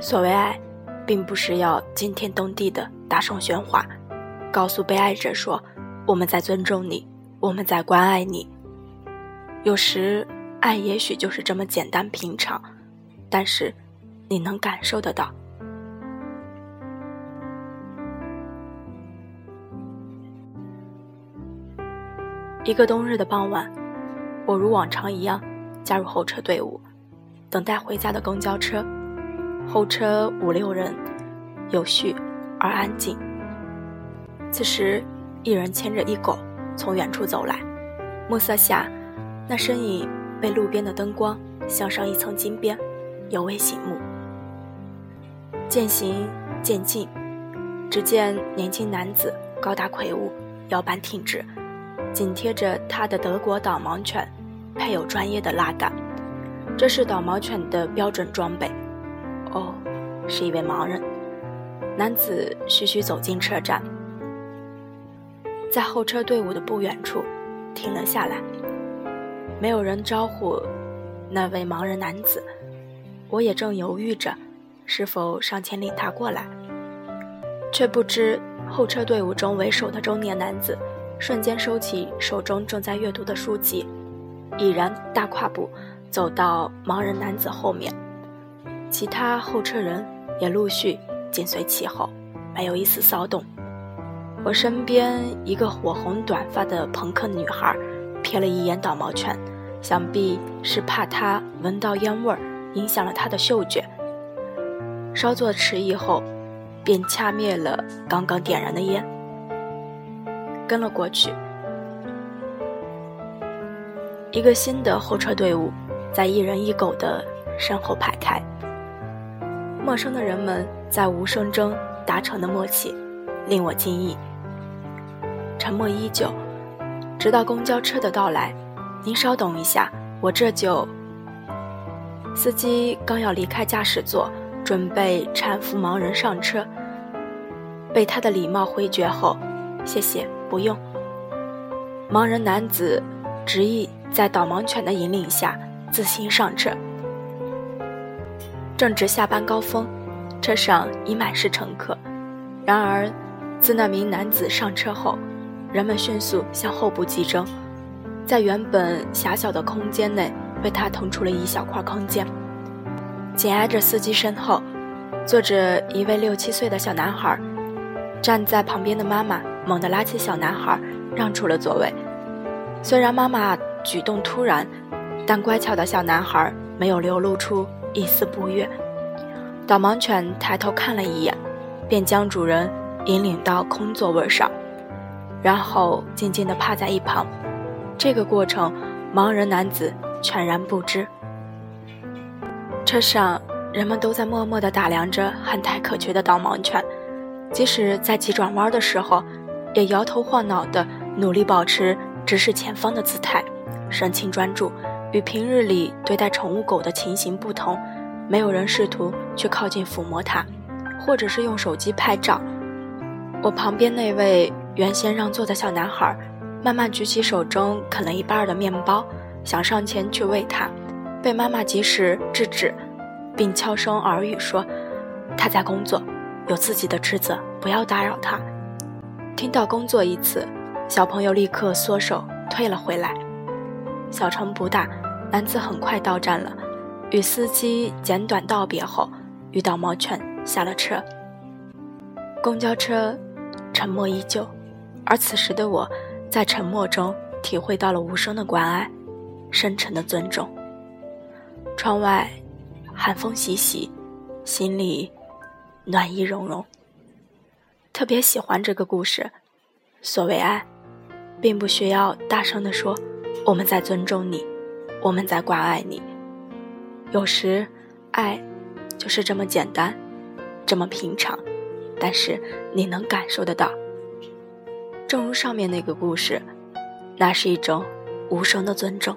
所谓爱，并不是要惊天动地的大声喧哗，告诉被爱者说我们在尊重你，我们在关爱你。有时，爱也许就是这么简单平常，但是你能感受得到。一个冬日的傍晚，我如往常一样加入候车队伍，等待回家的公交车。候车五六人，有序而安静。此时，一人牵着一狗从远处走来，暮色下，那身影被路边的灯光镶上一层金边，尤为醒目。渐行渐近，只见年轻男子高大魁梧，腰板挺直，紧贴着他的德国导盲犬，配有专业的拉杆，这是导盲犬的标准装备。哦，是一位盲人。男子徐徐走进车站，在候车队伍的不远处停了下来。没有人招呼那位盲人男子，我也正犹豫着是否上前领他过来，却不知候车队伍中为首的中年男子瞬间收起手中正在阅读的书籍，已然大跨步走到盲人男子后面。其他候车人也陆续紧随其后，没有一丝骚动。我身边一个火红短发的朋克女孩瞥了一眼导盲犬，想必是怕它闻到烟味儿影响了它的嗅觉。稍作迟疑后，便掐灭了刚刚点燃的烟，跟了过去。一个新的候车队伍在一人一狗的身后排开。陌生的人们在无声中达成的默契，令我惊异。沉默依旧，直到公交车的到来。您稍等一下，我这就。司机刚要离开驾驶座，准备搀扶盲人上车，被他的礼貌回绝后，谢谢，不用。盲人男子执意在导盲犬的引领下自行上车。正值下班高峰，车上已满是乘客。然而，自那名男子上车后，人们迅速向后部集中，在原本狭小的空间内为他腾出了一小块空间。紧挨着司机身后，坐着一位六七岁的小男孩。站在旁边的妈妈猛地拉起小男孩，让出了座位。虽然妈妈举动突然，但乖巧的小男孩没有流露出。一丝不悦，导盲犬抬头看了一眼，便将主人引领到空座位上，然后静静地趴在一旁。这个过程，盲人男子全然不知。车上人们都在默默地打量着憨态可掬的导盲犬，即使在急转弯的时候，也摇头晃脑地努力保持直视前方的姿态，神情专注。与平日里对待宠物狗的情形不同，没有人试图去靠近抚摸它，或者是用手机拍照。我旁边那位原先让座的小男孩，慢慢举起手中啃了一半的面包，想上前去喂它，被妈妈及时制止，并悄声耳语说：“他在工作，有自己的职责，不要打扰他。”听到“工作”一词，小朋友立刻缩手退了回来。小城不大，男子很快到站了，与司机简短道别后，与导盲犬下了车。公交车沉默依旧，而此时的我，在沉默中体会到了无声的关爱，深沉的尊重。窗外寒风习习，心里暖意融融。特别喜欢这个故事。所谓爱，并不需要大声地说。我们在尊重你，我们在关爱你。有时，爱就是这么简单，这么平常，但是你能感受得到。正如上面那个故事，那是一种无声的尊重。